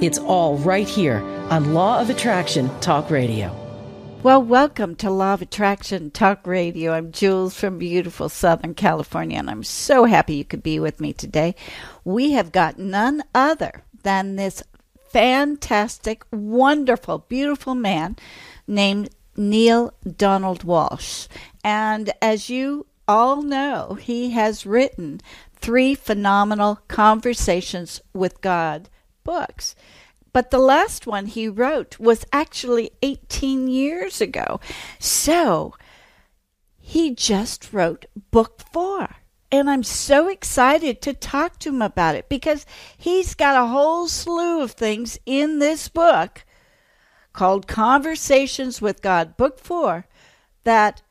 It's all right here on Law of Attraction Talk Radio. Well, welcome to Law of Attraction Talk Radio. I'm Jules from beautiful Southern California, and I'm so happy you could be with me today. We have got none other than this fantastic, wonderful, beautiful man named Neale Donald Walsch. And as you all know, he has written three phenomenal Conversations with God books. But the last one he wrote was actually 18 years ago. So he just wrote book four. And I'm so excited to talk to him about it because he's got a whole slew of things in this book called Conversations with God, Book Four, that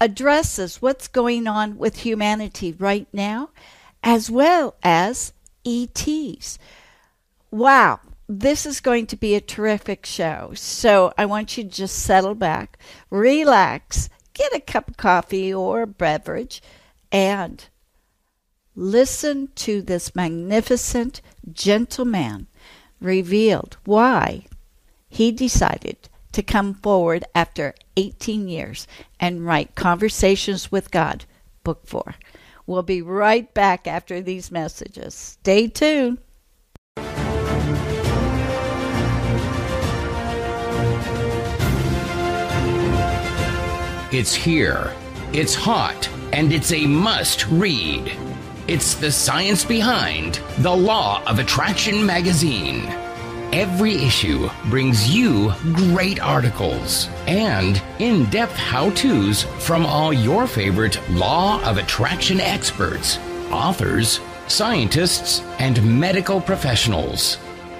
addresses what's going on with humanity right now, as well as ETs. Wow, this is going to be a terrific show. So I want you to just settle back, relax, get a cup of coffee or a beverage, and Listen to this magnificent gentleman revealed why he decided to come forward after 18 years and write Conversations with God, Book 4. We'll be right back after these messages. Stay tuned. It's here, it's hot, and it's a must read. It's the science behind The Law of Attraction magazine. Every issue brings you great articles and in depth how to's from all your favorite Law of Attraction experts, authors, scientists, and medical professionals.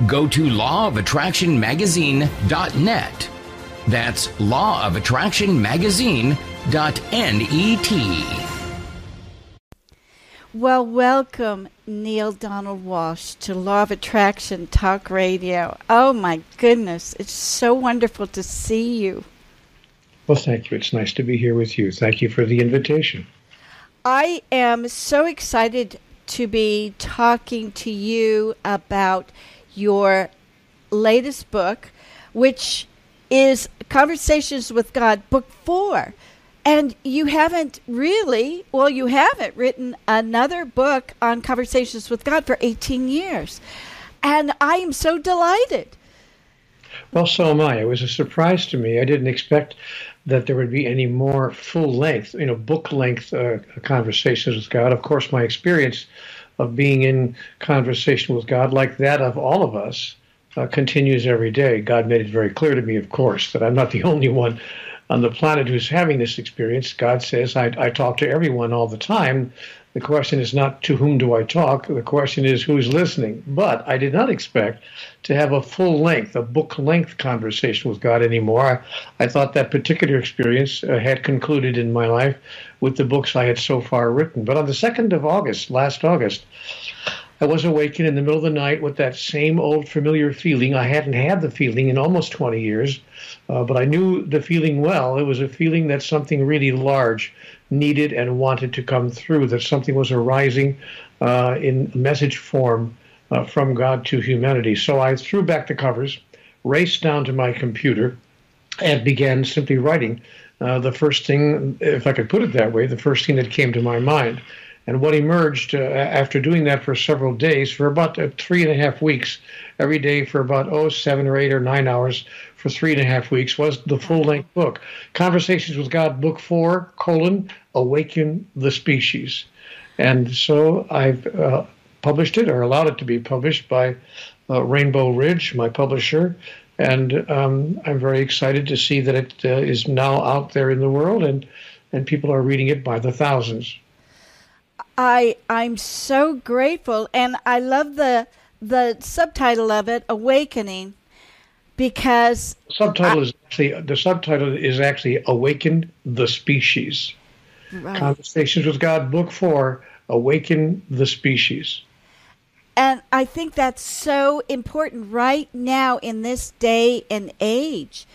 Go to lawofattractionmagazine.net. That's lawofattractionmagazine.net. Well, welcome, Neale Donald Walsch, to Law of Attraction Talk Radio. Oh, my goodness. It's so wonderful to see you. Well, thank you. It's nice to be here with you. Thank you for the invitation. I am so excited to be talking to you about your latest book, which is Conversations with God, Book Four. And you haven't really, well, you haven't written another book on conversations with God for 18 years. And I am so delighted. Well, so am I. It was a surprise to me. I didn't expect that there would be any more full length, you know, book length uh, conversations with God. Of course, my experience of being in conversation with God, like that of all of us, uh, continues every day. God made it very clear to me, of course, that I'm not the only one on the planet who's having this experience. God says, I, I talk to everyone all the time. The question is not to whom do I talk, the question is who's listening. But I did not expect to have a full length, a book length conversation with God anymore. I, I thought that particular experience uh, had concluded in my life with the books I had so far written. But on the 2nd of August, last August, I was awakened in the middle of the night with that same old familiar feeling. I hadn't had the feeling in almost 20 years uh, but I knew the feeling well. It was a feeling that something really large needed and wanted to come through, that something was arising uh, in message form uh, from God to humanity. So I threw back the covers, raced down to my computer, and began simply writing uh, the first thing, if I could put it that way, the first thing that came to my mind. And what emerged uh, after doing that for several days, for about uh, three and a half weeks, every day for about, oh, seven or eight or nine hours, for three and a half weeks was the full length book, Conversations with God, Book Four: colon Awaken the Species, and so I've uh, published it or allowed it to be published by uh, Rainbow Ridge, my publisher, and um, I'm very excited to see that it uh, is now out there in the world and and people are reading it by the thousands. I I'm so grateful, and I love the the subtitle of it, "Awakening." because subtitle I, is actually the subtitle is actually "Awaken the Species." Right. Conversations with God, Book Four: Awaken the Species. And I think that's so important right now in this day and age.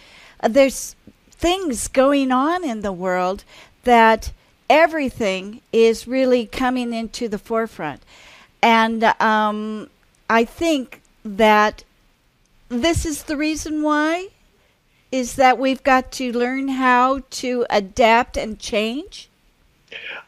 There's things going on in the world that everything is really coming into the forefront. And um, I think that this is the reason why is that we've got to learn how to adapt and change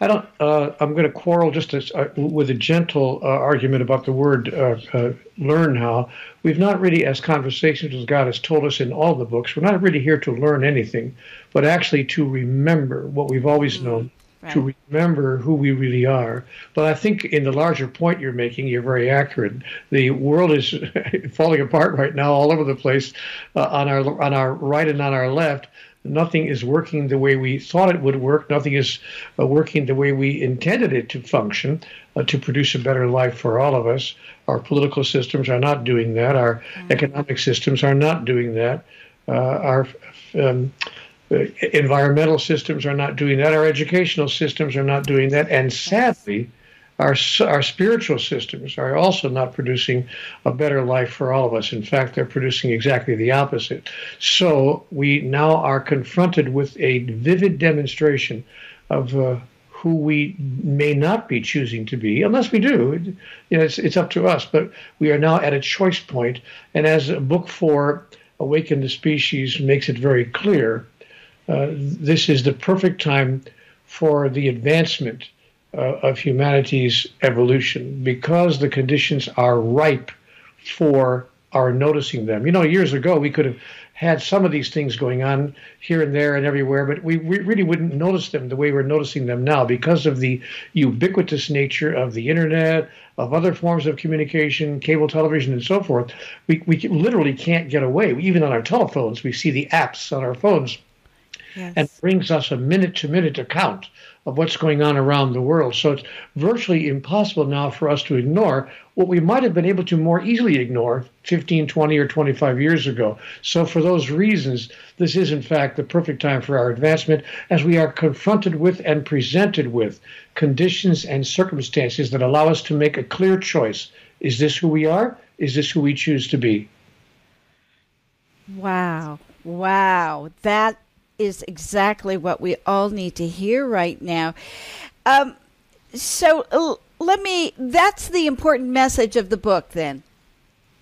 I don't. Uh, I'm going to quarrel just as, uh, with a gentle uh, argument about the word uh, uh, "learn." How we've not really, as conversations with God has told us in all the books, we're not really here to learn anything, but actually to remember what we've always mm, known, right. to remember who we really are. But I think in the larger point you're making, you're very accurate. The world is falling apart right now, all over the place, uh, on our on our right and on our left nothing is working the way we thought it would work. Nothing is uh, working the way we intended it to function uh, to produce a better life for all of us. Our political systems are not doing that. Our mm-hmm. economic systems are not doing that. Uh, our um, environmental systems are not doing that. Our educational systems are not doing that. And sadly, our, our spiritual systems are also not producing a better life for all of us. In fact, they're producing exactly the opposite. So we now are confronted with a vivid demonstration of uh, who we may not be choosing to be, unless we do. You know, it's, it's up to us. But we are now at a choice point. point, and as book four, "Awaken the Species," makes it very clear, uh, this is the perfect time for the advancement uh, of humanity's evolution because the conditions are ripe for our noticing them. You know, years ago we could have had some of these things going on here and there and everywhere, but we, we really wouldn't notice them the way we're noticing them now because of the ubiquitous nature of the internet, of other forms of communication, cable television, and so forth. We, we literally can't get away. Even on our telephones, we see the apps on our phones. Yes. And brings us a minute to minute account of what's going on around the world. So it's virtually impossible now for us to ignore what we might have been able to more easily ignore 15, 20, or 25 years ago. So, for those reasons, this is in fact the perfect time for our advancement as we are confronted with and presented with conditions and circumstances that allow us to make a clear choice. Is this who we are? Is this who we choose to be? Wow. Wow. That is exactly what we all need to hear right now. Um, so let me, that's the important message of the book then.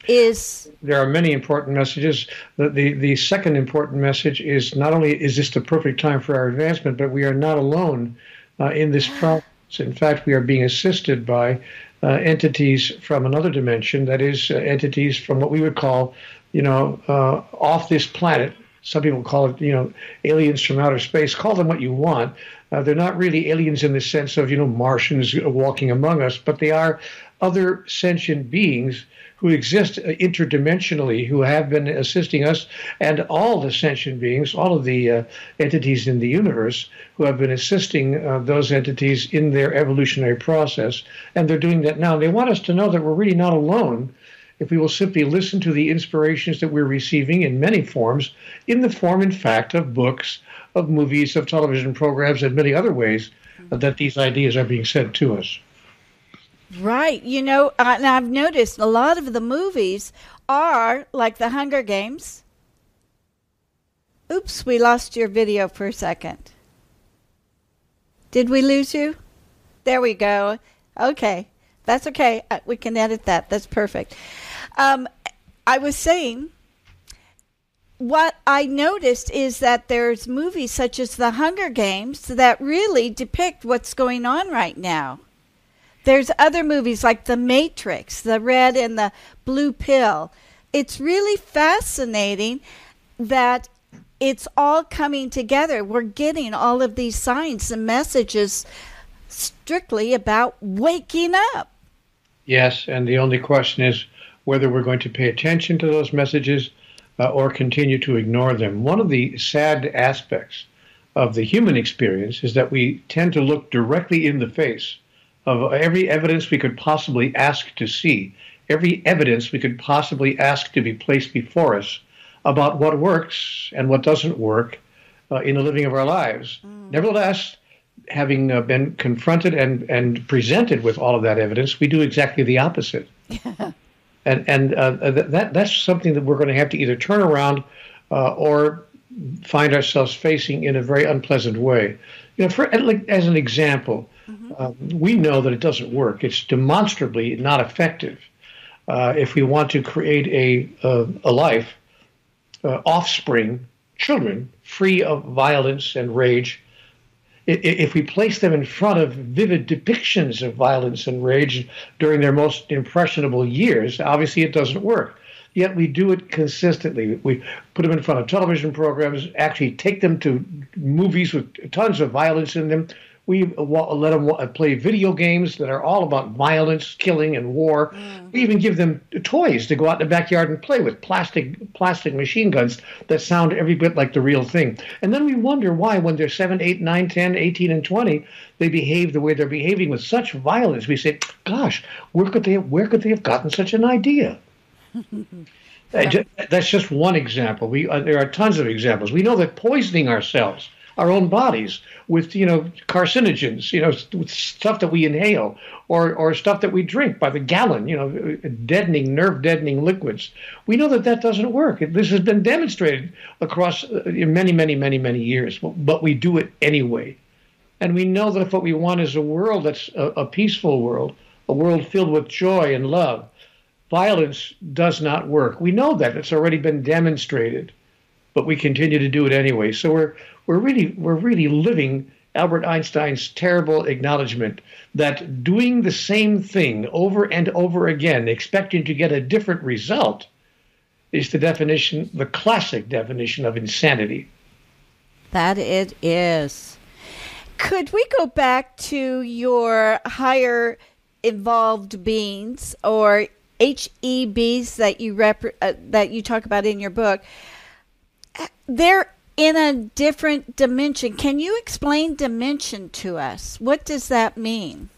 Is there are many important messages. The, the the second important message is not only is this the perfect time for our advancement, but we are not alone uh, in this process. In fact, we are being assisted by uh, entities from another dimension. That is, uh, entities from what we would call, you know, uh, off this planet, some people call it, you know, aliens from outer space. Call them what you want. Uh, they're not really aliens in the sense of, you know, Martians walking among us, but they are other sentient beings who exist interdimensionally, who have been assisting us, and all the sentient beings, all of the uh, entities in the universe who have been assisting uh, those entities in their evolutionary process. And they're doing that now. They want us to know that we're really not alone if we will simply listen to the inspirations that we're receiving in many forms, in the form, in fact, of books, of movies, of television programs, and many other ways that these ideas are being sent to us. Right. You know, and I've noticed a lot of the movies are like the Hunger Games. Oops, we lost your video for a second. Did we lose you? There we go. Okay. That's okay. Uh, we can edit that. That's perfect. Um, I was saying, what I noticed is that there's movies such as The Hunger Games that really depict what's going on right now. There's other movies like The Matrix, The Red and the Blue Pill. It's really fascinating that it's all coming together. We're getting all of these signs and messages strictly about waking up. Yes, and the only question is whether we're going to pay attention to those messages uh, or continue to ignore them. One of the sad aspects of the human experience is that we tend to look directly in the face of every evidence we could possibly ask to see, every evidence we could possibly ask to be placed before us about what works and what doesn't work uh, in the living of our lives. Mm. Nevertheless, having uh, been confronted and, and presented with all of that evidence, we do exactly the opposite. and and uh, that that's something that we're going to have to either turn around uh, or find ourselves facing in a very unpleasant way. You know, for, as an example, mm-hmm. uh, we know that it doesn't work. It's demonstrably not effective uh, if we want to create a a, a life, uh, offspring, children free of violence and rage. If we place them in front of vivid depictions of violence and rage during their most impressionable years, obviously it doesn't work yet we do it consistently. We put them in front of television programs, actually take them to movies with tons of violence in them. We let them play video games that are all about violence, killing, and war. Mm. We even give them toys to go out in the backyard and play with plastic plastic machine guns that sound every bit like the real thing. And then we wonder why, when they're 7, 8, 9, 10, 18, and 20, they behave the way they're behaving with such violence. We say, gosh, where could they, where could they have gotten such an idea? That's just one example. We uh, there are tons of examples. We know that poisoning ourselves, our own bodies, with you know carcinogens, you know, stuff that we inhale or or stuff that we drink by the gallon, you know, deadening, nerve deadening liquids. We know that that doesn't work. This has been demonstrated across uh, many, many, many, many years, but we do it anyway. And we know that if what we want is a world that's a, a peaceful world, a world filled with joy and love, violence does not work. We know that it's already been demonstrated, but we continue to do it anyway. So we're we're really we're really living Albert Einstein's terrible acknowledgement that doing the same thing over and over again, expecting to get a different result, is the definition, the classic definition of insanity. That it is. Could we go back to your higher evolved beings or HEBs that you rep- uh, that you talk about in your book, they're in a different dimension. Can you explain dimension to us? What does that mean?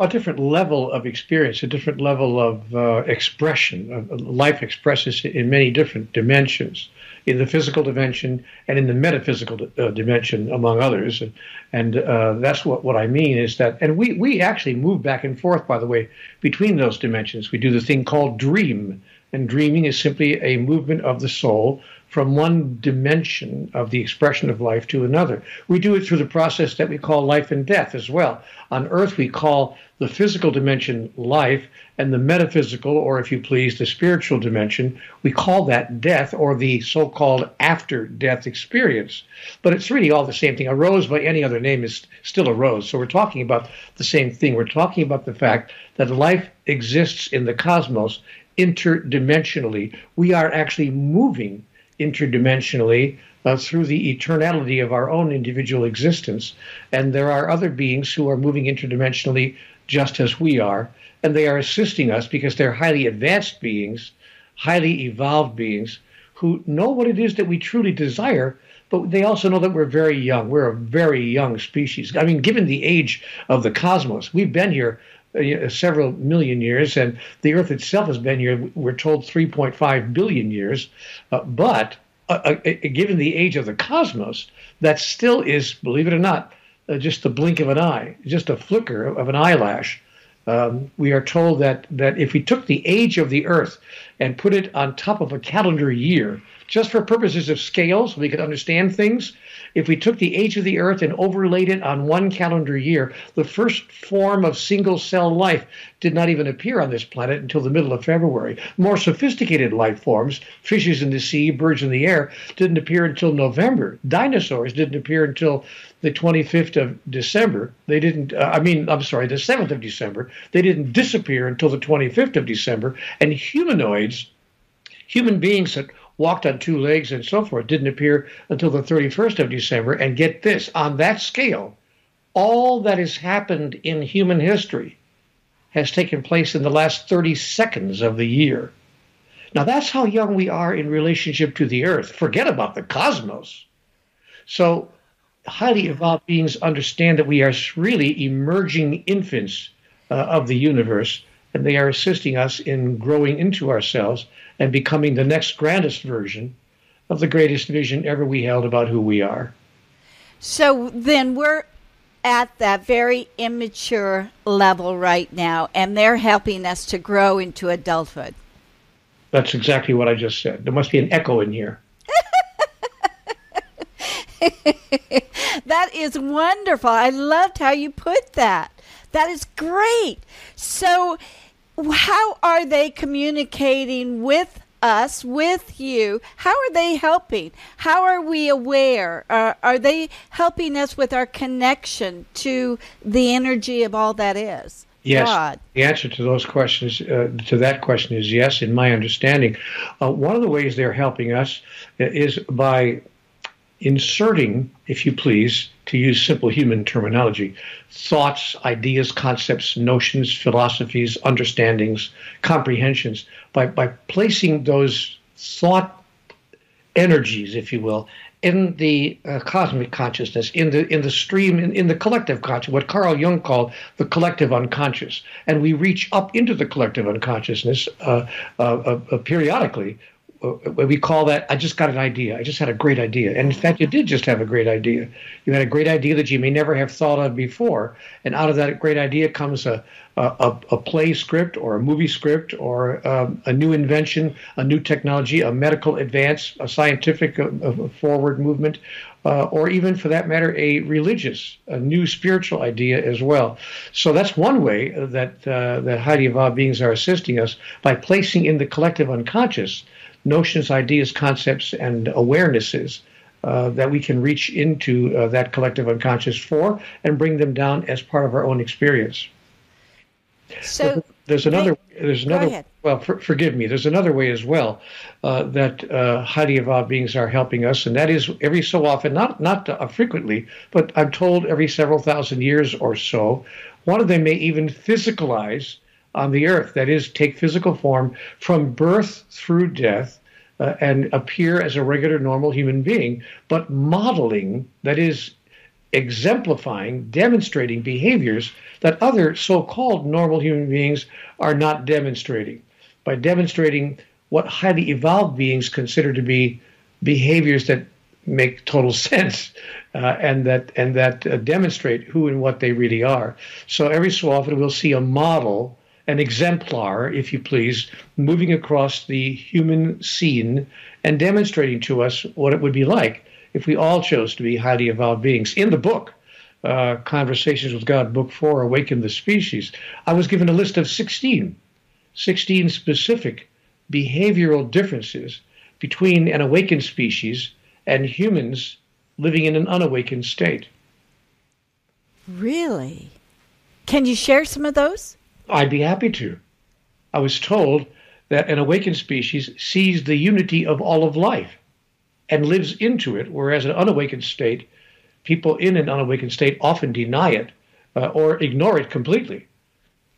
A different level of experience, a different level of uh, expression. Uh, life expresses in many different dimensions in the physical dimension and in the metaphysical uh, dimension, among others. And, and uh, that's what, what I mean is that, and we, we actually move back and forth, by the way, between those dimensions. We do the thing called dream. And dreaming is simply a movement of the soul from one dimension of the expression of life to another. We do it through the process that we call life and death as well. On earth, we call the physical dimension life, and the metaphysical, or if you please, the spiritual dimension, we call that death or the so called after death experience. But it's really all the same thing. A rose by any other name is still a rose. So we're talking about the same thing. We're talking about the fact that life exists in the cosmos interdimensionally. We are actually moving interdimensionally uh, through the eternality of our own individual existence. And there are other beings who are moving interdimensionally just as we are and they are assisting us because they're highly advanced beings, highly evolved beings who know what it is that we truly desire, but they also know that we're very young. We're a very young species. I mean, given the age of the cosmos, we've been here uh, several million years, and the Earth itself has been here, we're told, 3.5 billion years. Uh, but uh, uh, uh, given the age of the cosmos, that still is, believe it or not, just the blink of an eye, just a flicker of an eyelash um, we are told that, that if we took the age of the earth and put it on top of a calendar year, just for purposes of scale, so we could understand things, if we took the age of the earth and overlaid it on one calendar year, the first form of single cell life did not even appear on this planet until the middle of February. More sophisticated life forms, fishes in the sea, birds in the air, didn't appear until November. Dinosaurs didn't appear until the 25th of December. They didn't, uh, I mean, I'm sorry, the 7th of December. They didn't disappear until the 25th of December. And humanoids, human beings that walked on two legs and so forth, didn't appear until the 31st of December. And get this on that scale, all that has happened in human history has taken place in the last 30 seconds of the year. Now, that's how young we are in relationship to the earth. Forget about the cosmos. So, highly evolved beings understand that we are really emerging infants uh, of the universe, and they are assisting us in growing into ourselves and becoming the next grandest version of the greatest vision ever we held about who we are. So then we're at that very immature level right now, and they're helping us to grow into adulthood. That's exactly what I just said. There must be an echo in here. that is wonderful. I loved how you put that. That is great. So, how are they communicating with us, with you? How are they helping? How are we aware? Are, are they helping us with our connection to the energy of all that is? Yes. God. The answer to those questions, uh, to that question, is yes. In my understanding, uh, one of the ways they're helping us is by inserting, if you please, to use simple human terminology, thoughts, ideas, concepts, notions, philosophies, understandings, comprehensions, by, by placing those thought energies, if you will, in the uh, cosmic consciousness, in the in the stream, in, in the collective conscious, what Carl Jung called the collective unconscious, and we reach up into the collective unconsciousness uh, uh, uh, uh periodically we call that I just got an idea. I just had a great idea. And in fact, you did just have a great idea. You had a great idea that you may never have thought of before. And out of that great idea comes a, a, a play script or a movie script or um, a new invention, a new technology, a medical advance, a scientific uh, forward movement, uh, or even for that matter, a religious, a new spiritual idea as well. So that's one way that, uh, that evolved beings are assisting us by placing in the collective unconscious notions, ideas, concepts, and awarenesses uh, that we can reach into uh, that collective unconscious for and bring them down as part of our own experience. So there's another. There's another. Well, for, forgive me. There's another way as well uh, that uh, highly evolved beings are helping us, and that is every so often, not not uh, frequently, but I'm told every several thousand years or so, one of them may even physicalize on the earth. That is, take physical form from birth through death uh, and appear as a regular, normal human being, but modeling, that is, exemplifying, demonstrating behaviors that other so called normal human beings are not demonstrating. By demonstrating what highly evolved beings consider to be behaviors that make total sense uh, and that and that uh, demonstrate who and what they really are. So every so often we'll see a model an exemplar, if you please, moving across the human scene and demonstrating to us what it would be like if we all chose to be highly evolved beings. In the book, uh, Conversations with God, Book 4, Awaken the Species, I was given a list of 16, 16 specific behavioral differences between an awakened species and humans living in an unawakened state. Really? Can you share some of those? I'd be happy to. I was told that an awakened species sees the unity of all of life and lives into it, whereas an unawakened state, people in an unawakened state often deny it uh, or ignore it completely.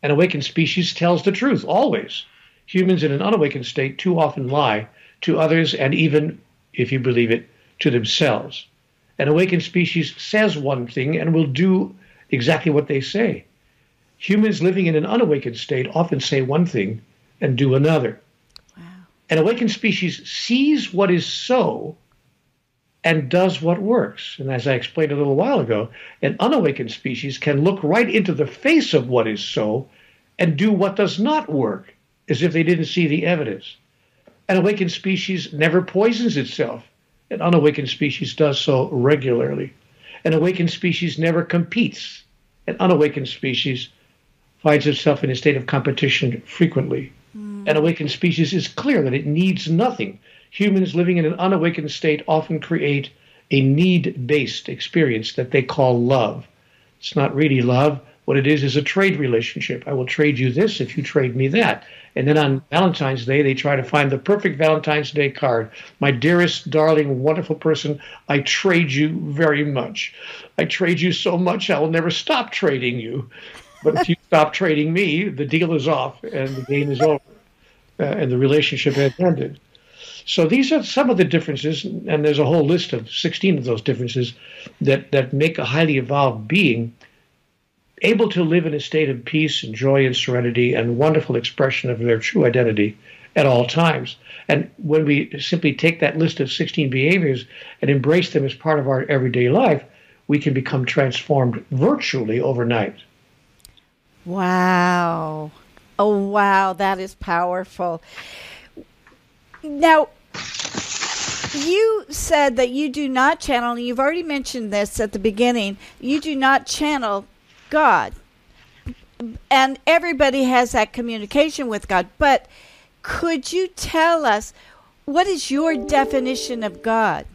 An awakened species tells the truth always. Humans in an unawakened state too often lie to others and even, if you believe it, to themselves. An awakened species says one thing and will do exactly what they say. Humans living in an unawakened state often say one thing and do another. Wow. An awakened species sees what is so and does what works. And as I explained a little while ago, an unawakened species can look right into the face of what is so and do what does not work as if they didn't see the evidence. An awakened species never poisons itself. An unawakened species does so regularly. An awakened species never competes. An unawakened species finds itself in a state of competition frequently. Mm. An awakened species is clear that it needs nothing. Humans living in an unawakened state often create a need based experience that they call love. It's not really love. What it is is a trade relationship. I will trade you this if you trade me that. And then on Valentine's Day, they try to find the perfect Valentine's Day card. My dearest, darling, wonderful person, I trade you very much. I trade you so much, I will never stop trading you. But if you stop trading me, the deal is off and the game is over, uh, and the relationship has ended. So these are some of the differences, and there's a whole list of 16 of those differences that, that make a highly evolved being able to live in a state of peace and joy and serenity and wonderful expression of their true identity at all times. And when we simply take that list of 16 behaviors and embrace them as part of our everyday life, we can become transformed virtually overnight. Wow. Oh, wow. That is powerful. Now, you said that you do not channel, and you've already mentioned this at the beginning, you do not channel God. And everybody has that communication with God. But could you tell us what is your definition of God?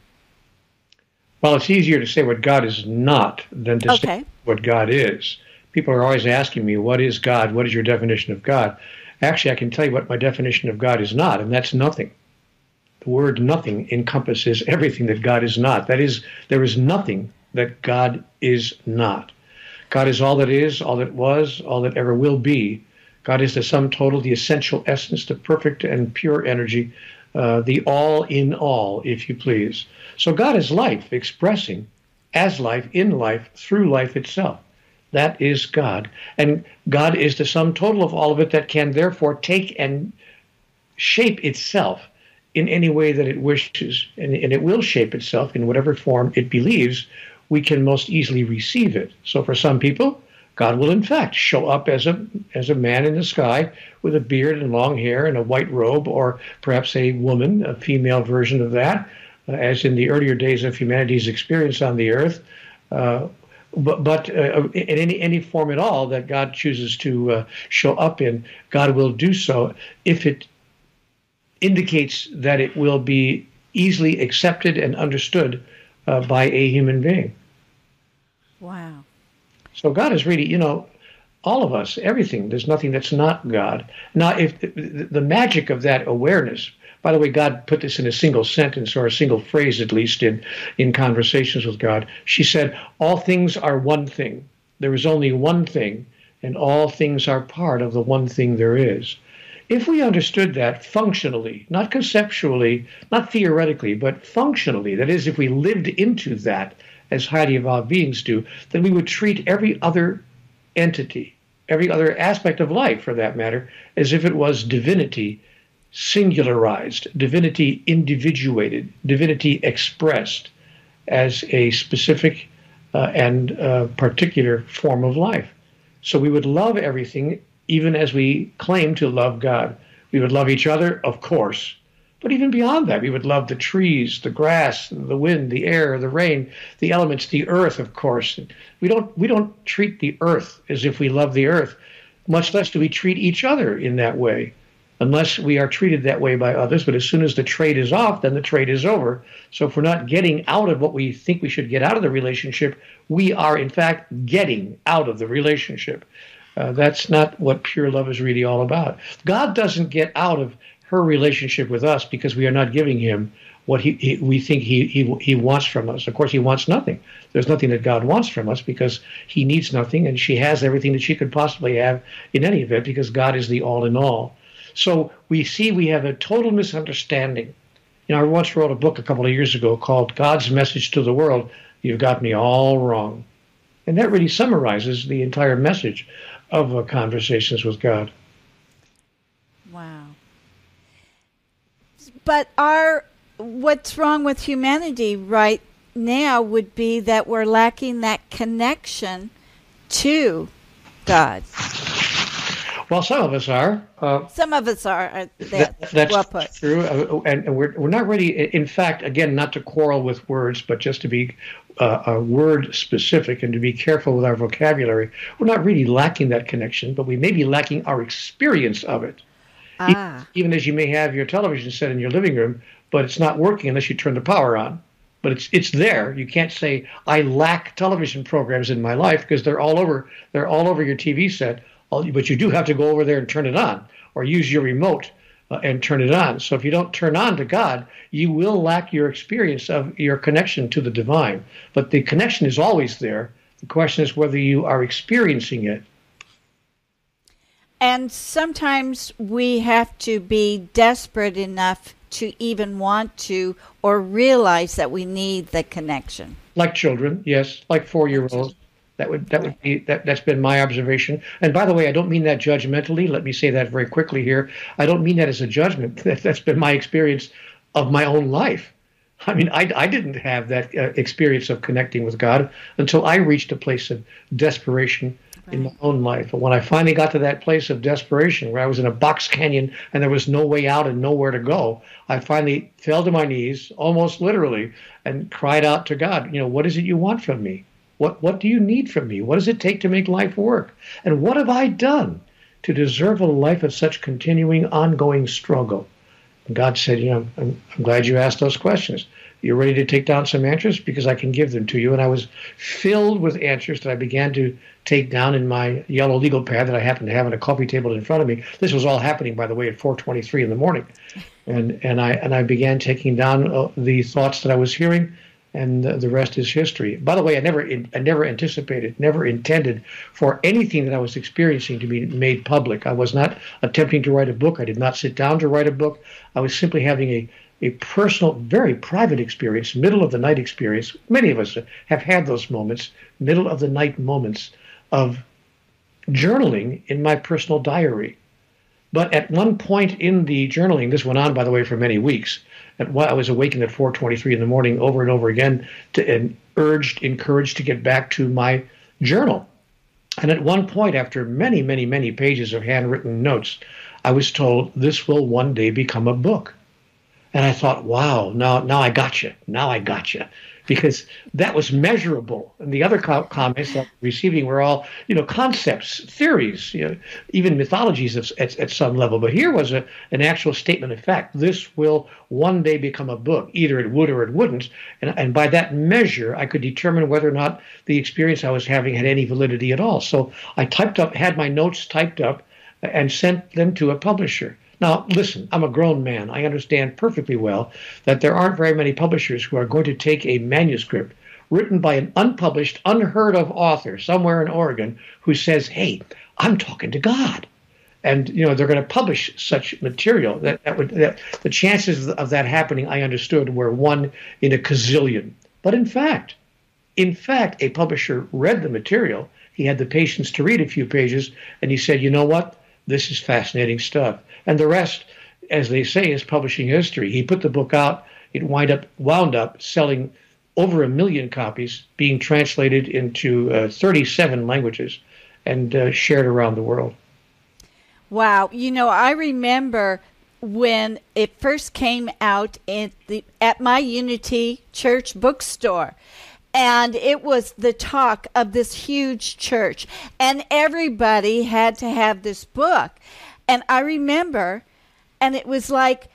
Well, it's easier to say what God is not than to okay. say what God is. People are always asking me, What is God? What is your definition of God? Actually, I can tell you what my definition of God is not, and that's nothing. The word nothing encompasses everything that God is not. That is, there is nothing that God is not. God is all that is, all that was, all that ever will be. God is the sum total, the essential essence, the perfect and pure energy, uh, the all in all, if you please. So God is life, expressing as life, in life, through life itself. That is God. And God is the sum total of all of it that can therefore take and shape itself in any way that it wishes, and, and it will shape itself in whatever form it believes we can most easily receive it. So for some people, God will in fact show up as a as a man in the sky with a beard and long hair and a white robe, or perhaps a woman, a female version of that, uh, as in the earlier days of humanity's experience on the earth. Uh, but, but uh, in any any form at all that God chooses to uh, show up in, God will do so if it indicates that it will be easily accepted and understood uh, by a human being. Wow. So God is really, you know, all of us, everything. There's nothing that's not God. Now, if the magic of that awareness, by the way, God put this in a single sentence or a single phrase, at least in, in conversations with God. She said, All things are one thing. There is only one thing, and all things are part of the one thing there is. If we understood that functionally, not conceptually, not theoretically, but functionally, that is, if we lived into that as highly evolved beings do, then we would treat every other entity, every other aspect of life for that matter, as if it was divinity singularized, divinity individuated, divinity expressed as a specific uh, and uh, particular form of life. So we would love everything even as we claim to love God. We would love each other, of course, but even beyond that, we would love the trees, the grass, the wind, the air, the rain, the elements, the earth, of course. We don't we don't treat the earth as if we love the earth, much less do we treat each other in that way, unless we are treated that way by others. But as soon as the trade is off, then the trade is over. So if we're not getting out of what we think we should get out of the relationship, we are in fact getting out of the relationship. Uh, that's not what pure love is really all about. God doesn't get out of her relationship with us because we are not giving him what he, he, we think he, he he wants from us. Of course, he wants nothing. There's nothing that God wants from us because he needs nothing, and she has everything that she could possibly have in any event because God is the all in all. So we see we have a total misunderstanding. You know, I once wrote a book a couple of years ago called God's Message to the World. You've got me all wrong. And that really summarizes the entire message of uh, conversations with God. Wow. But our what's wrong with humanity right now would be that we're lacking that connection to God. Well, some of us are. Uh, some of us are. Uh, that, that, that's well put. true, uh, and, and, we're we're not ready. In fact, again, not to quarrel with words, but just to be uh, word specific and to be careful with our vocabulary. We're not really lacking that connection, but we may be lacking our experience of it. Ah. Even as you may have your television set in your living room, but it's not working unless you turn the power on. But it's it's there. You can't say I lack television programs in my life because they're all over. They're all over your TV set. But you do have to go over there and turn it on, or use your remote uh, and turn it on. So if you don't turn on to God, you will lack your experience of your connection to the divine. But the connection is always there. The question is whether you are experiencing it. And sometimes we have to be desperate enough to even want to or realize that we need the connection. Like children, yes, like four year olds. That would that would be that that's been my observation. And by the way, I don't mean that judgmentally. Let me say that very quickly here. I don't mean that as a judgment. That, that's been my experience of my own life. I mean, I, I didn't have that uh, experience of connecting with God until I reached a place of desperation right. in my own life. And when I finally got to that place of desperation where I was in a box canyon and there was no way out and nowhere to go, I finally fell to my knees, almost literally, and cried out to God, you know, what is it you want from me? What, what do you need from me? What does it take to make life work? And what have I done to deserve a life of such continuing, ongoing struggle? And God said, You know, I'm, I'm glad you asked those questions. You're ready to take down some answers because I can give them to you. And I was filled with answers that I began to take down in my yellow legal pad that I happened to have on a coffee table in front of me. This was all happening, by the way, at 4:23 in the morning, and and I and I began taking down uh, the thoughts that I was hearing and the rest is history. By the way, I never I never anticipated, never intended for anything that I was experiencing to be made public. I was not attempting to write a book. I did not sit down to write a book. I was simply having a a personal, very private experience, middle of the night experience. Many of us have had those moments, middle of the night moments of journaling in my personal diary. But at one point in the journaling, this went on, by the way, for many weeks at I was awakened at 4:23 in the morning over and over again to, and urged, encouraged to get back to my journal. And at one point, after many, many, many pages of handwritten notes, I was told this will one day become a book. And I thought, wow, now, now I got you. Now I got you because that was measurable. And the other co- comments that receiving were all, you know, concepts, theories, you know, even mythologies at, at, at some level. But here was a, an actual statement of fact. This will one day become a book. Either it would or it wouldn't. And, and by that measure, I could determine whether or not the experience I was having had any validity at all. So I typed up, had my notes typed up, and sent them to a publisher. Now, listen, I'm a grown man. I understand perfectly well that there aren't very many publishers who are going to take a manuscript written by an unpublished, unheard of author somewhere in Oregon who says, Hey, I'm talking to God. And you know they're going to publish such material that, that would that the chances of that happening I understood were one in a gazillion. But in fact, in fact, a publisher read the material. He had the patience to read a few pages, and he said, "You know what? This is fascinating stuff." and the rest, as they say, is publishing history. He put the book out; it wind up wound up selling over a million copies, being translated into uh, 37 languages and uh, shared around the world. Wow, you know, I remember when it first came out the at my Unity Church bookstore and it was the talk of this huge church and everybody had to have this book and I remember, and it was like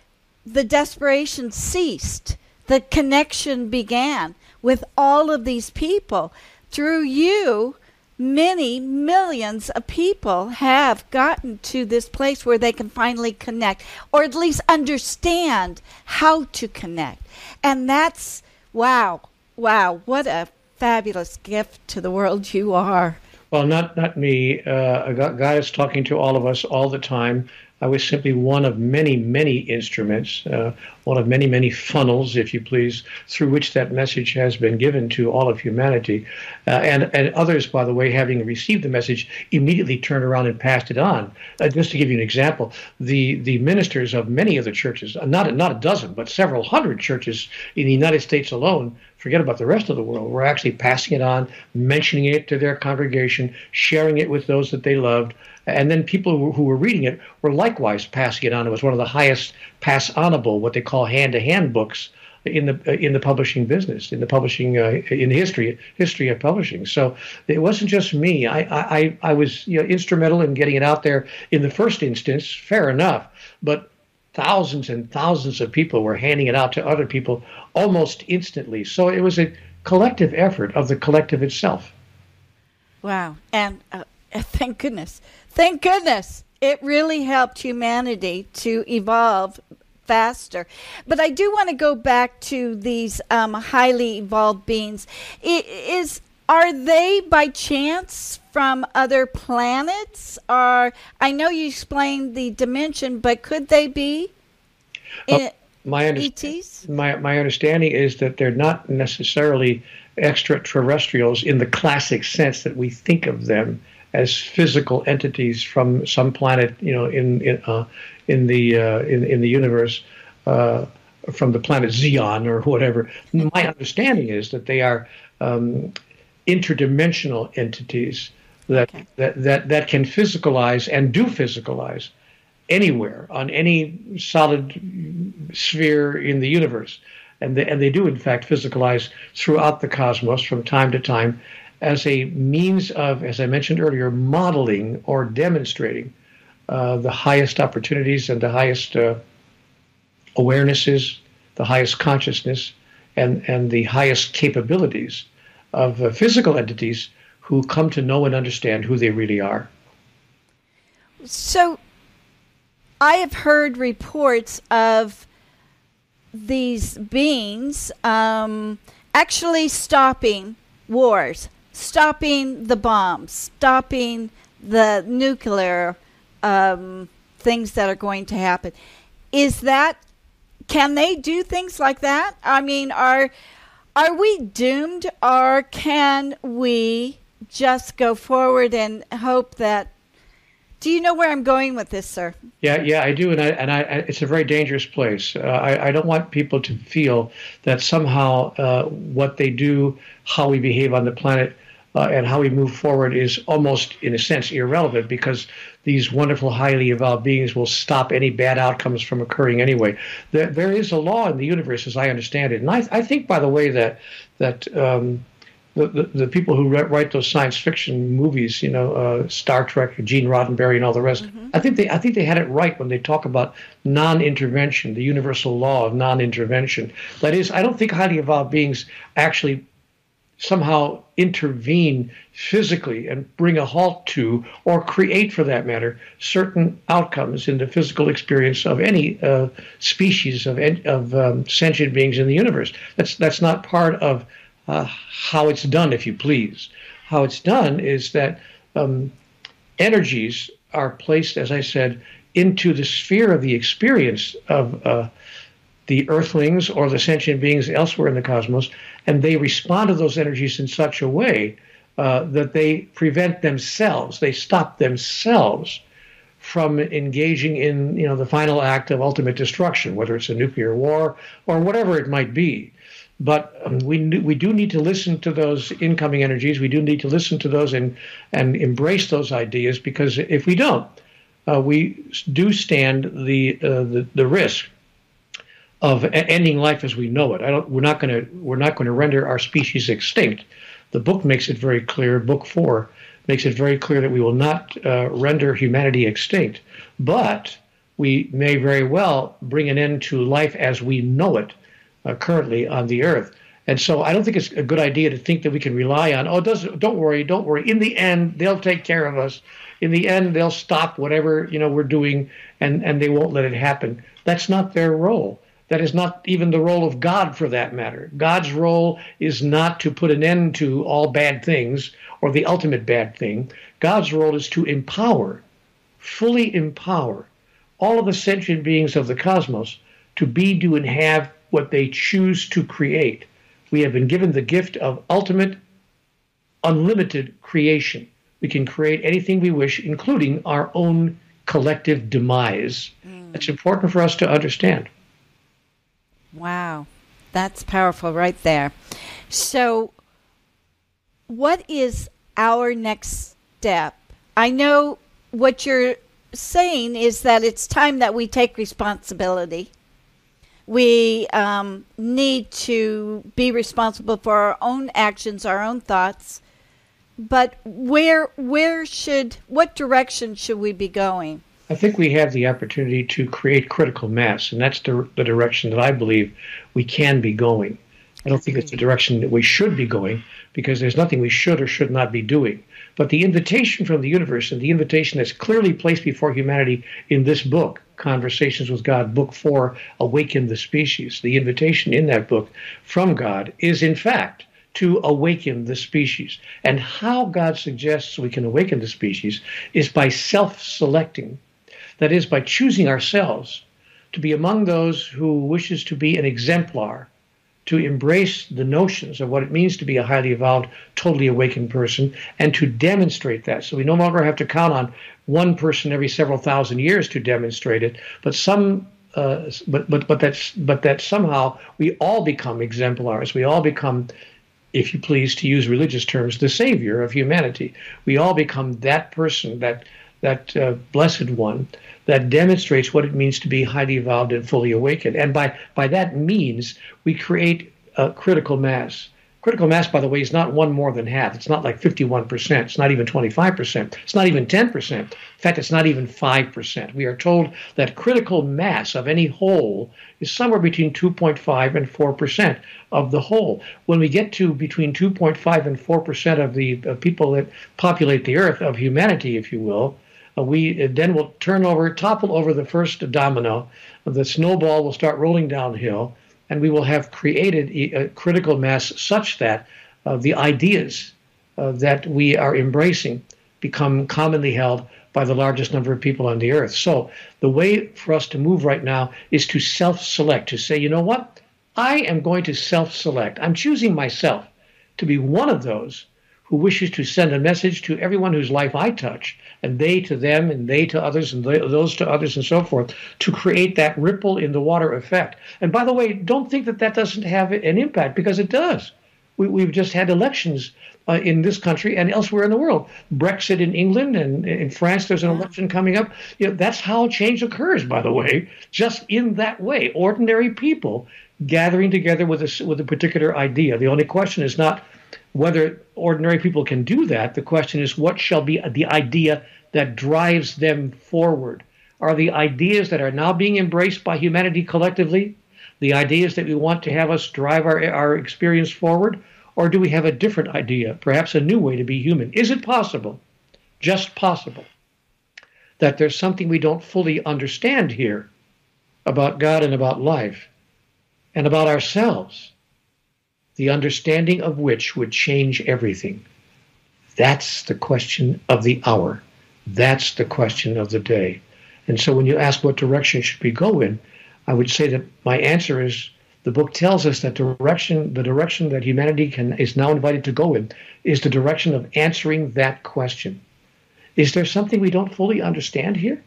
the desperation ceased. The connection began with all of these people. Through you, many millions of people have gotten to this place where they can finally connect or at least understand how to connect. And that's wow, wow, what a fabulous gift to the world you are. Well, not not me. Uh, God is talking to all of us all the time. I was simply one of many, many instruments, uh, one of many, many funnels, if you please, through which that message has been given to all of humanity. Uh, and, and others, by the way, having received the message, immediately turned around and passed it on. Uh, just to give you an example, the, the ministers of many of the churches, not, not a dozen, but several hundred churches in the United States alone, forget about the rest of the world, We're actually passing it on, mentioning it to their congregation, sharing it with those that they loved. And then people who were reading it were likewise passing it on. It was one of the highest pass onable, what they call hand to hand books in the in the publishing business, in the publishing uh, in history history of publishing. So it wasn't just me. I I, I was you know, instrumental in getting it out there in the first instance. Fair enough, but thousands and thousands of people were handing it out to other people almost instantly. So it was a collective effort of the collective itself. Wow. And uh, thank goodness. Thank goodness. It really helped humanity to evolve faster. But I do want to go back to these um, highly evolved beings. Is are they by chance from other planets? Or I know you explained the dimension, but could they be? Uh, my, under- ETs? my my understanding is that they're not necessarily extraterrestrials in the classic sense that we think of them as physical entities from some planet, you know, in in uh, in the uh, in in the universe, uh, from the planet Xeon or whatever. My understanding is that they are um, interdimensional entities that, Okay. that that that can physicalize and do physicalize anywhere on any solid sphere in the universe. And they, and they do, in fact, physicalize throughout the cosmos from time to time as a means of, as I mentioned earlier, modeling or demonstrating uh, the highest opportunities and the highest uh, awarenesses, the highest consciousness, and, and the highest capabilities of uh, physical entities who come to know and understand who they really are. So, I have heard reports of these beings um, actually stopping wars, stopping the bombs, stopping the nuclear um, things that are going to happen. Is that can they do things like that? I mean, are are we doomed, or can we just go forward and hope that? Do you know where I'm going with this, sir? Yeah, yeah, I do, and I, and I, it's a very dangerous place. Uh, I, I don't want people to feel that somehow uh, what they do, how we behave on the planet, uh, and how we move forward is almost, in a sense, irrelevant because these wonderful, highly evolved beings will stop any bad outcomes from occurring anyway. There, there is a law in the universe, as I understand it, and I, I think, by the way, that that um, the, the, the people who write those science fiction movies, you know, uh, Star Trek, Gene Roddenberry, and all the rest. I think they I think they had it right when they talk about non-intervention, the universal law of non-intervention. That is, I don't think highly evolved beings actually somehow intervene physically and bring a halt to, or create, for that matter, certain outcomes in the physical experience of any uh, species of of um, sentient beings in the universe. That's that's not part of uh, how it's done, if you please. How it's done is that um, energies are placed, as I said, into the sphere of the experience of uh, the earthlings or the sentient beings elsewhere in the cosmos, and they respond to those energies in such a way uh, that they prevent themselves, they stop themselves from engaging in you know the final act of ultimate destruction, whether it's a nuclear war or whatever it might be. But um, we we do need to listen to those incoming energies. We do need to listen to those and and embrace those ideas because if we don't, uh, we do stand the, uh, the the risk of ending life as we know it. I don't. We're not going to. We're not going to render our species extinct. The book makes it very clear. Book four makes it very clear that we will not uh, render humanity extinct, but we may very well bring an end to life as we know it uh, currently on the earth. And so I don't think it's a good idea to think that we can rely on, oh, don't worry, don't worry. In the end, they'll take care of us. In the end, they'll stop whatever you know we're doing, and, and they won't let it happen. That's not their role. That is not even the role of God, for that matter. God's role is not to put an end to all bad things or the ultimate bad thing. God's role is to empower, fully empower all of the sentient beings of the cosmos to be, do, and have what they choose to create. We have been given the gift of ultimate, unlimited creation. We can create anything we wish, including our own collective demise. Mm. It's important for us to understand. Wow. That's powerful right there. So, what is our next step? I know what you're saying is that it's time that we take responsibility. We um, need to be responsible for our own actions, our own thoughts. But where where should what direction should we be going? I think we have the opportunity to create critical mass, and that's the, the direction that I believe we can be going. I don't think it's the direction that we should be going because there's nothing we should or should not be doing. But the invitation from the universe and the invitation that's clearly placed before humanity in this book, Conversations with God, Book 4, Awaken the Species, the invitation in that book from God is, in fact, to awaken the species. And how God suggests we can awaken the species is by self selecting that is, by choosing ourselves to be among those who wishes to be an exemplar, to embrace the notions of what it means to be a highly evolved, totally awakened person, and to demonstrate that. So we no longer have to count on one person every several thousand years to demonstrate it, but some. Uh, but but but that's but that somehow we all become exemplars. We all become if you please, to use religious terms, the savior of humanity. We all become that person, that that uh, blessed one that demonstrates what it means to be highly evolved and fully awakened. And by by that means, we create a critical mass. Critical mass, by the way, is not one more than half. It's not like 51%. It's not even 25%. It's not even 10%. In fact, it's not even 5%. We are told that critical mass of any whole is somewhere between 2.5 and 4% of the whole. When we get to between 2.5 and 4% of the people that populate the earth, of humanity, if you will, we uh, then will turn over, topple over the first domino. The snowball will start rolling downhill and we will have created a critical mass such that uh, the ideas uh, that we are embracing become commonly held by the largest number of people on the earth. So the way for us to move right now is to self-select, to say, you know what? I am going to self-select. I'm choosing myself to be one of those who wishes to send a message to everyone whose life I touch, and they to them, and they to others, and they, those to others, and so forth, to create that ripple in the water effect. And by the way, don't think that that doesn't have an impact, because it does. We, have just had elections uh, in this country and elsewhere in the world. Brexit in England and in France, there's an election coming up. You know, that's how change occurs, by the way, just in that way. Ordinary people gathering together with a, with a particular idea. The only question is not whether ordinary people can do that, the question is what shall be the idea that drives them forward? Are the ideas that are now being embraced by humanity collectively the ideas that we want to have us drive our, our experience forward? Or do we have a different idea, perhaps a new way to be human? Is it possible, just possible, that there's something we don't fully understand here about God and about life and about ourselves? The understanding of which would change everything. That's the question of the hour. That's the question of the day. And so when you ask what direction should we go in, I would say that my answer is the book tells us that direction the direction that humanity can is now invited to go in is the direction of answering that question. Is there something we don't fully understand here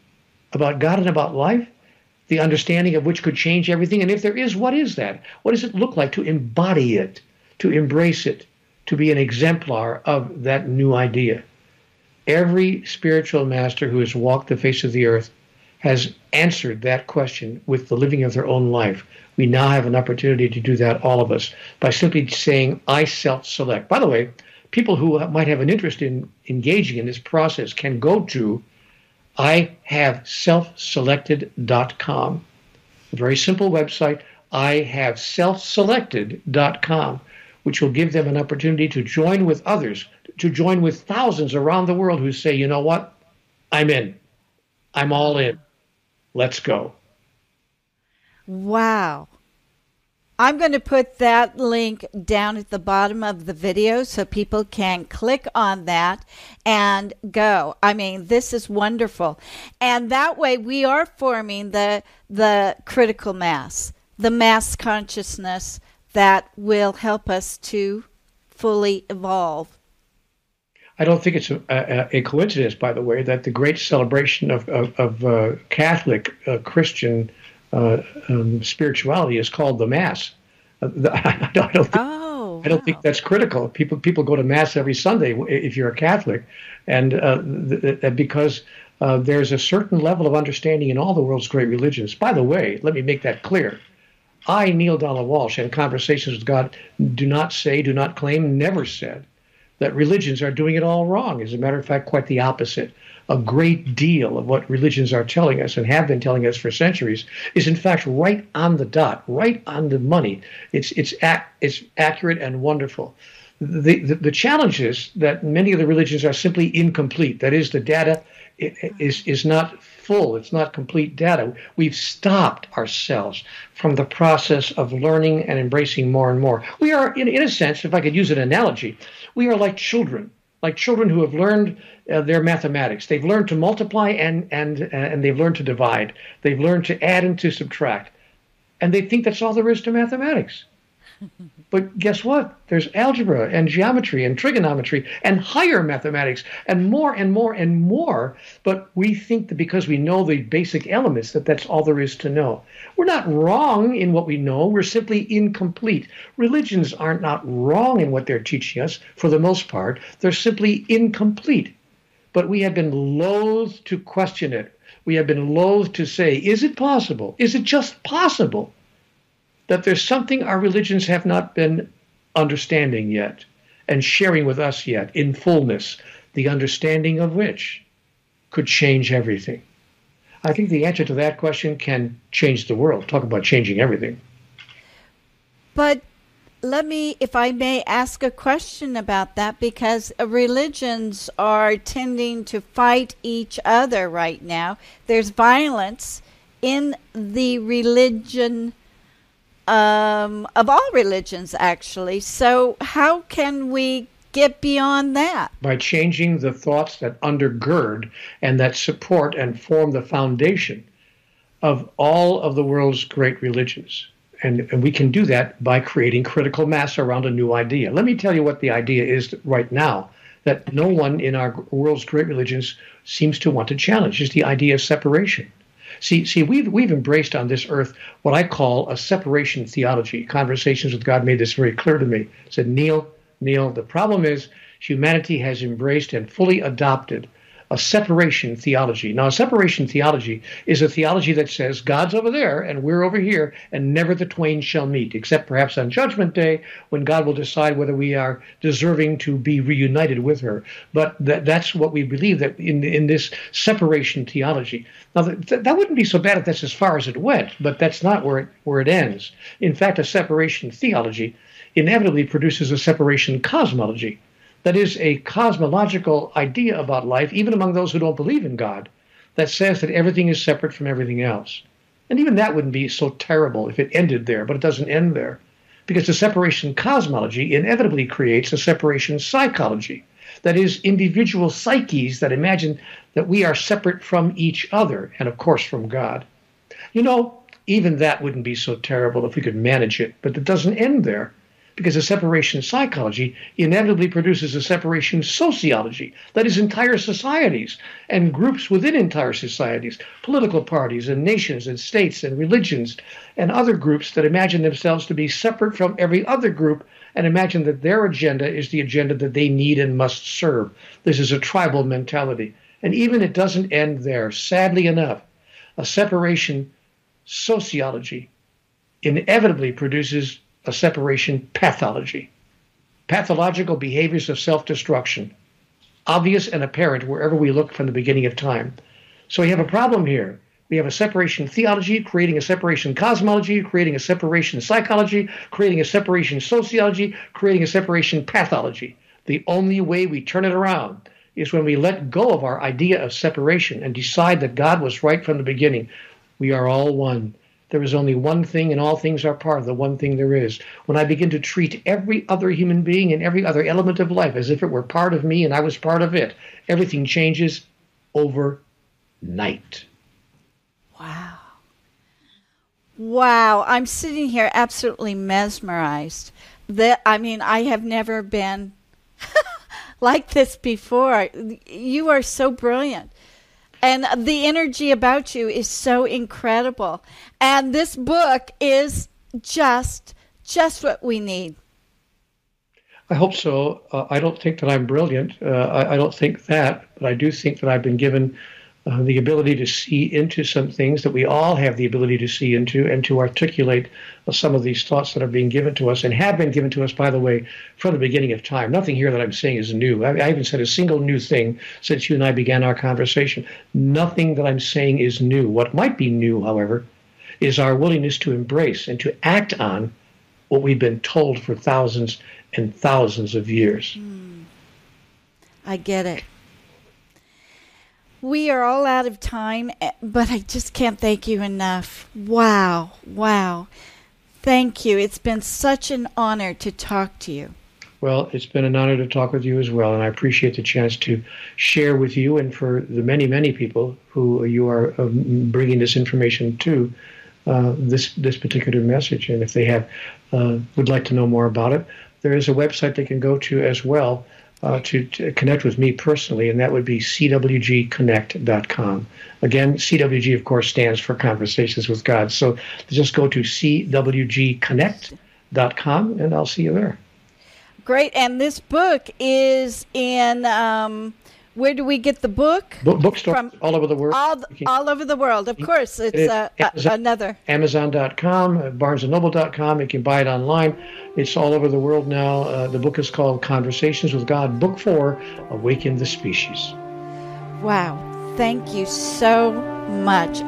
about God and about life? The understanding of which could change everything? And if there is, what is that? What does it look like to embody it, to embrace it, to be an exemplar of that new idea? Every spiritual master who has walked the face of the earth has answered that question with the living of their own life. We now have an opportunity to do that, all of us, by simply saying, I self select. By the way, people who might have an interest in engaging in this process can go to I have self-selected.com. A very simple website, I have self-selected.com, which will give them an opportunity to join with others, to join with thousands around the world who say, you know what? I'm in. I'm all in. Let's go. Wow. I'm going to put that link down at the bottom of the video so people can click on that and go. I mean, this is wonderful. And that way we are forming the the critical mass, the mass consciousness that will help us to fully evolve. I don't think it's a, a, a coincidence, by the way, that the great celebration of, of, of uh, Catholic uh, Christian um, spirituality is called the Mass. I don't, think, oh, I don't wow. think that's critical. People people go to Mass every Sunday if you're a Catholic, and uh, th- th- because uh, there's a certain level of understanding in all the world's great religions. By the way, let me make that clear. I, Neale Donald Walsch, in conversations with God, do not say, do not claim, never said that religions are doing it all wrong. As a matter of fact, quite the opposite a great deal of what religions are telling us and have been telling us for centuries is in fact right on the dot, right on the money. It's it's ac- it's accurate and wonderful. The, the, the challenge is that many of the religions are simply incomplete. That is, the data is is not full. It's not complete data. We've stopped ourselves from the process of learning and embracing more and more. We are, in, in a sense, if I could use an analogy, we are like children like children who have learned uh, their mathematics. They've learned to multiply and and uh, and they've learned to divide. They've learned to add and to subtract, and they think that's all there is to mathematics. But guess what? There's algebra and geometry and trigonometry and higher mathematics and more and more and more. But we think that because we know the basic elements that that's all there is to know. We're not wrong in what we know. We're simply incomplete. Religions aren't not wrong in what they're teaching us for the most part. They're simply incomplete. But we have been loath to question it. We have been loath to say, is it possible? Is it just possible? That there's something our religions have not been understanding yet and sharing with us yet in fullness, the understanding of which could change everything. I think the answer to that question can change the world. Talk about changing everything. But let me, if I may, ask a question about that because religions are tending to fight each other right now. There's violence in the religion um, of all religions, actually. So, how can we get beyond that? By changing the thoughts that undergird and that support and form the foundation of all of the world's great religions. And, and, we can do that by creating critical mass around a new idea. Let me tell you what the idea is right now that no one in our world's great religions seems to want to challenge is the idea of separation. See, see, we've we've embraced on this earth what I call a separation theology. Conversations with God made this very clear to me. said, Neale, Neale, the problem is humanity has embraced and fully adopted a separation theology. Now, a separation theology is a theology that says God's over there and we're over here, and never the twain shall meet, except perhaps on Judgment Day when God will decide whether we are deserving to be reunited with her. But that, that's what we believe that in in this separation theology. Now, that, that wouldn't be so bad if that's as far as it went, but that's not where it, where it ends. In fact, a separation theology inevitably produces a separation cosmology that is a cosmological idea about life, even among those who don't believe in God, that says that everything is separate from everything else. And even that wouldn't be so terrible if it ended there, but it doesn't end there. Because the separation cosmology inevitably creates a separation psychology. That is, individual psyches that imagine that we are separate from each other and, of course, from God. You know, even that wouldn't be so terrible if we could manage it, but it doesn't end there because a separation psychology inevitably produces a separation sociology. That is, entire societies and groups within entire societies, political parties and nations and states and religions and other groups that imagine themselves to be separate from every other group and imagine that their agenda is the agenda that they need and must serve. This is a tribal mentality. And even it doesn't end there. Sadly enough, a separation sociology inevitably produces a separation pathology. Pathological behaviors of self destruction, obvious and apparent wherever we look from the beginning of time. So we have a problem here. We have a separation theology, creating a separation cosmology, creating a separation psychology, creating a separation sociology, creating a separation pathology. The only way we turn it around is when we let go of our idea of separation and decide that God was right from the beginning. We are all one. There is only one thing, and all things are part of the one thing there is. When I begin to treat every other human being and every other element of life as if it were part of me and I was part of it, everything changes overnight. Wow. Wow. I'm sitting here absolutely mesmerized. That I mean, I have never been like this before. You are so brilliant and the energy about you is so incredible. And this book is just just what we need. I hope so. Uh, I don't think that I'm brilliant. Uh, I, I, don't think that, but I do think that I've been given uh, the ability to see into some things that we all have the ability to see into and to articulate uh, some of these thoughts that are being given to us and have been given to us, by the way, from the beginning of time. Nothing here that I'm saying is new. I, I haven't said a single new thing since you and I began our conversation. Nothing that I'm saying is new. What might be new, however, is our willingness to embrace and to act on what we've been told for thousands and thousands of years. Mm. I get it. We are all out of time, eh, but I just can't thank you enough. Wow, wow. Thank you. It's been such an honor to talk to you. Well, it's been an honor to talk with you as well, and I appreciate the chance to share with you and for the many, many people who you are um, bringing this information to. Uh, this this particular message, and if they have uh, would like to know more about it, there is a website they can go to as well uh, to, to, connect with me personally, and that would be cwgconnect.com. Again, CWG, of course, stands for Conversations with God. So just go to cwgconnect.com, and I'll see you there. Great. And this book is in. Um, where do we get the book? Book, bookstores From all over the world. All, can, all over the world, of course. It's it, uh, Amazon, another. Amazon.com, uh, BarnesandNoble.com. You can buy it online. It's all over the world now. Uh, the book is called Conversations with God, Book Four Awaken the Species. Wow. Thank you so much.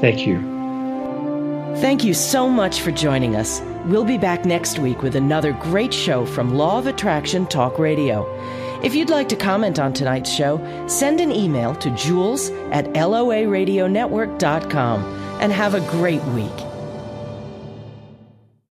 Thank you. Thank you so much for joining us. We'll be back next week with another great show from Law of Attraction Talk Radio. If you'd like to comment on tonight's show, send an email to jewels at loaradionetwork.com and have a great week.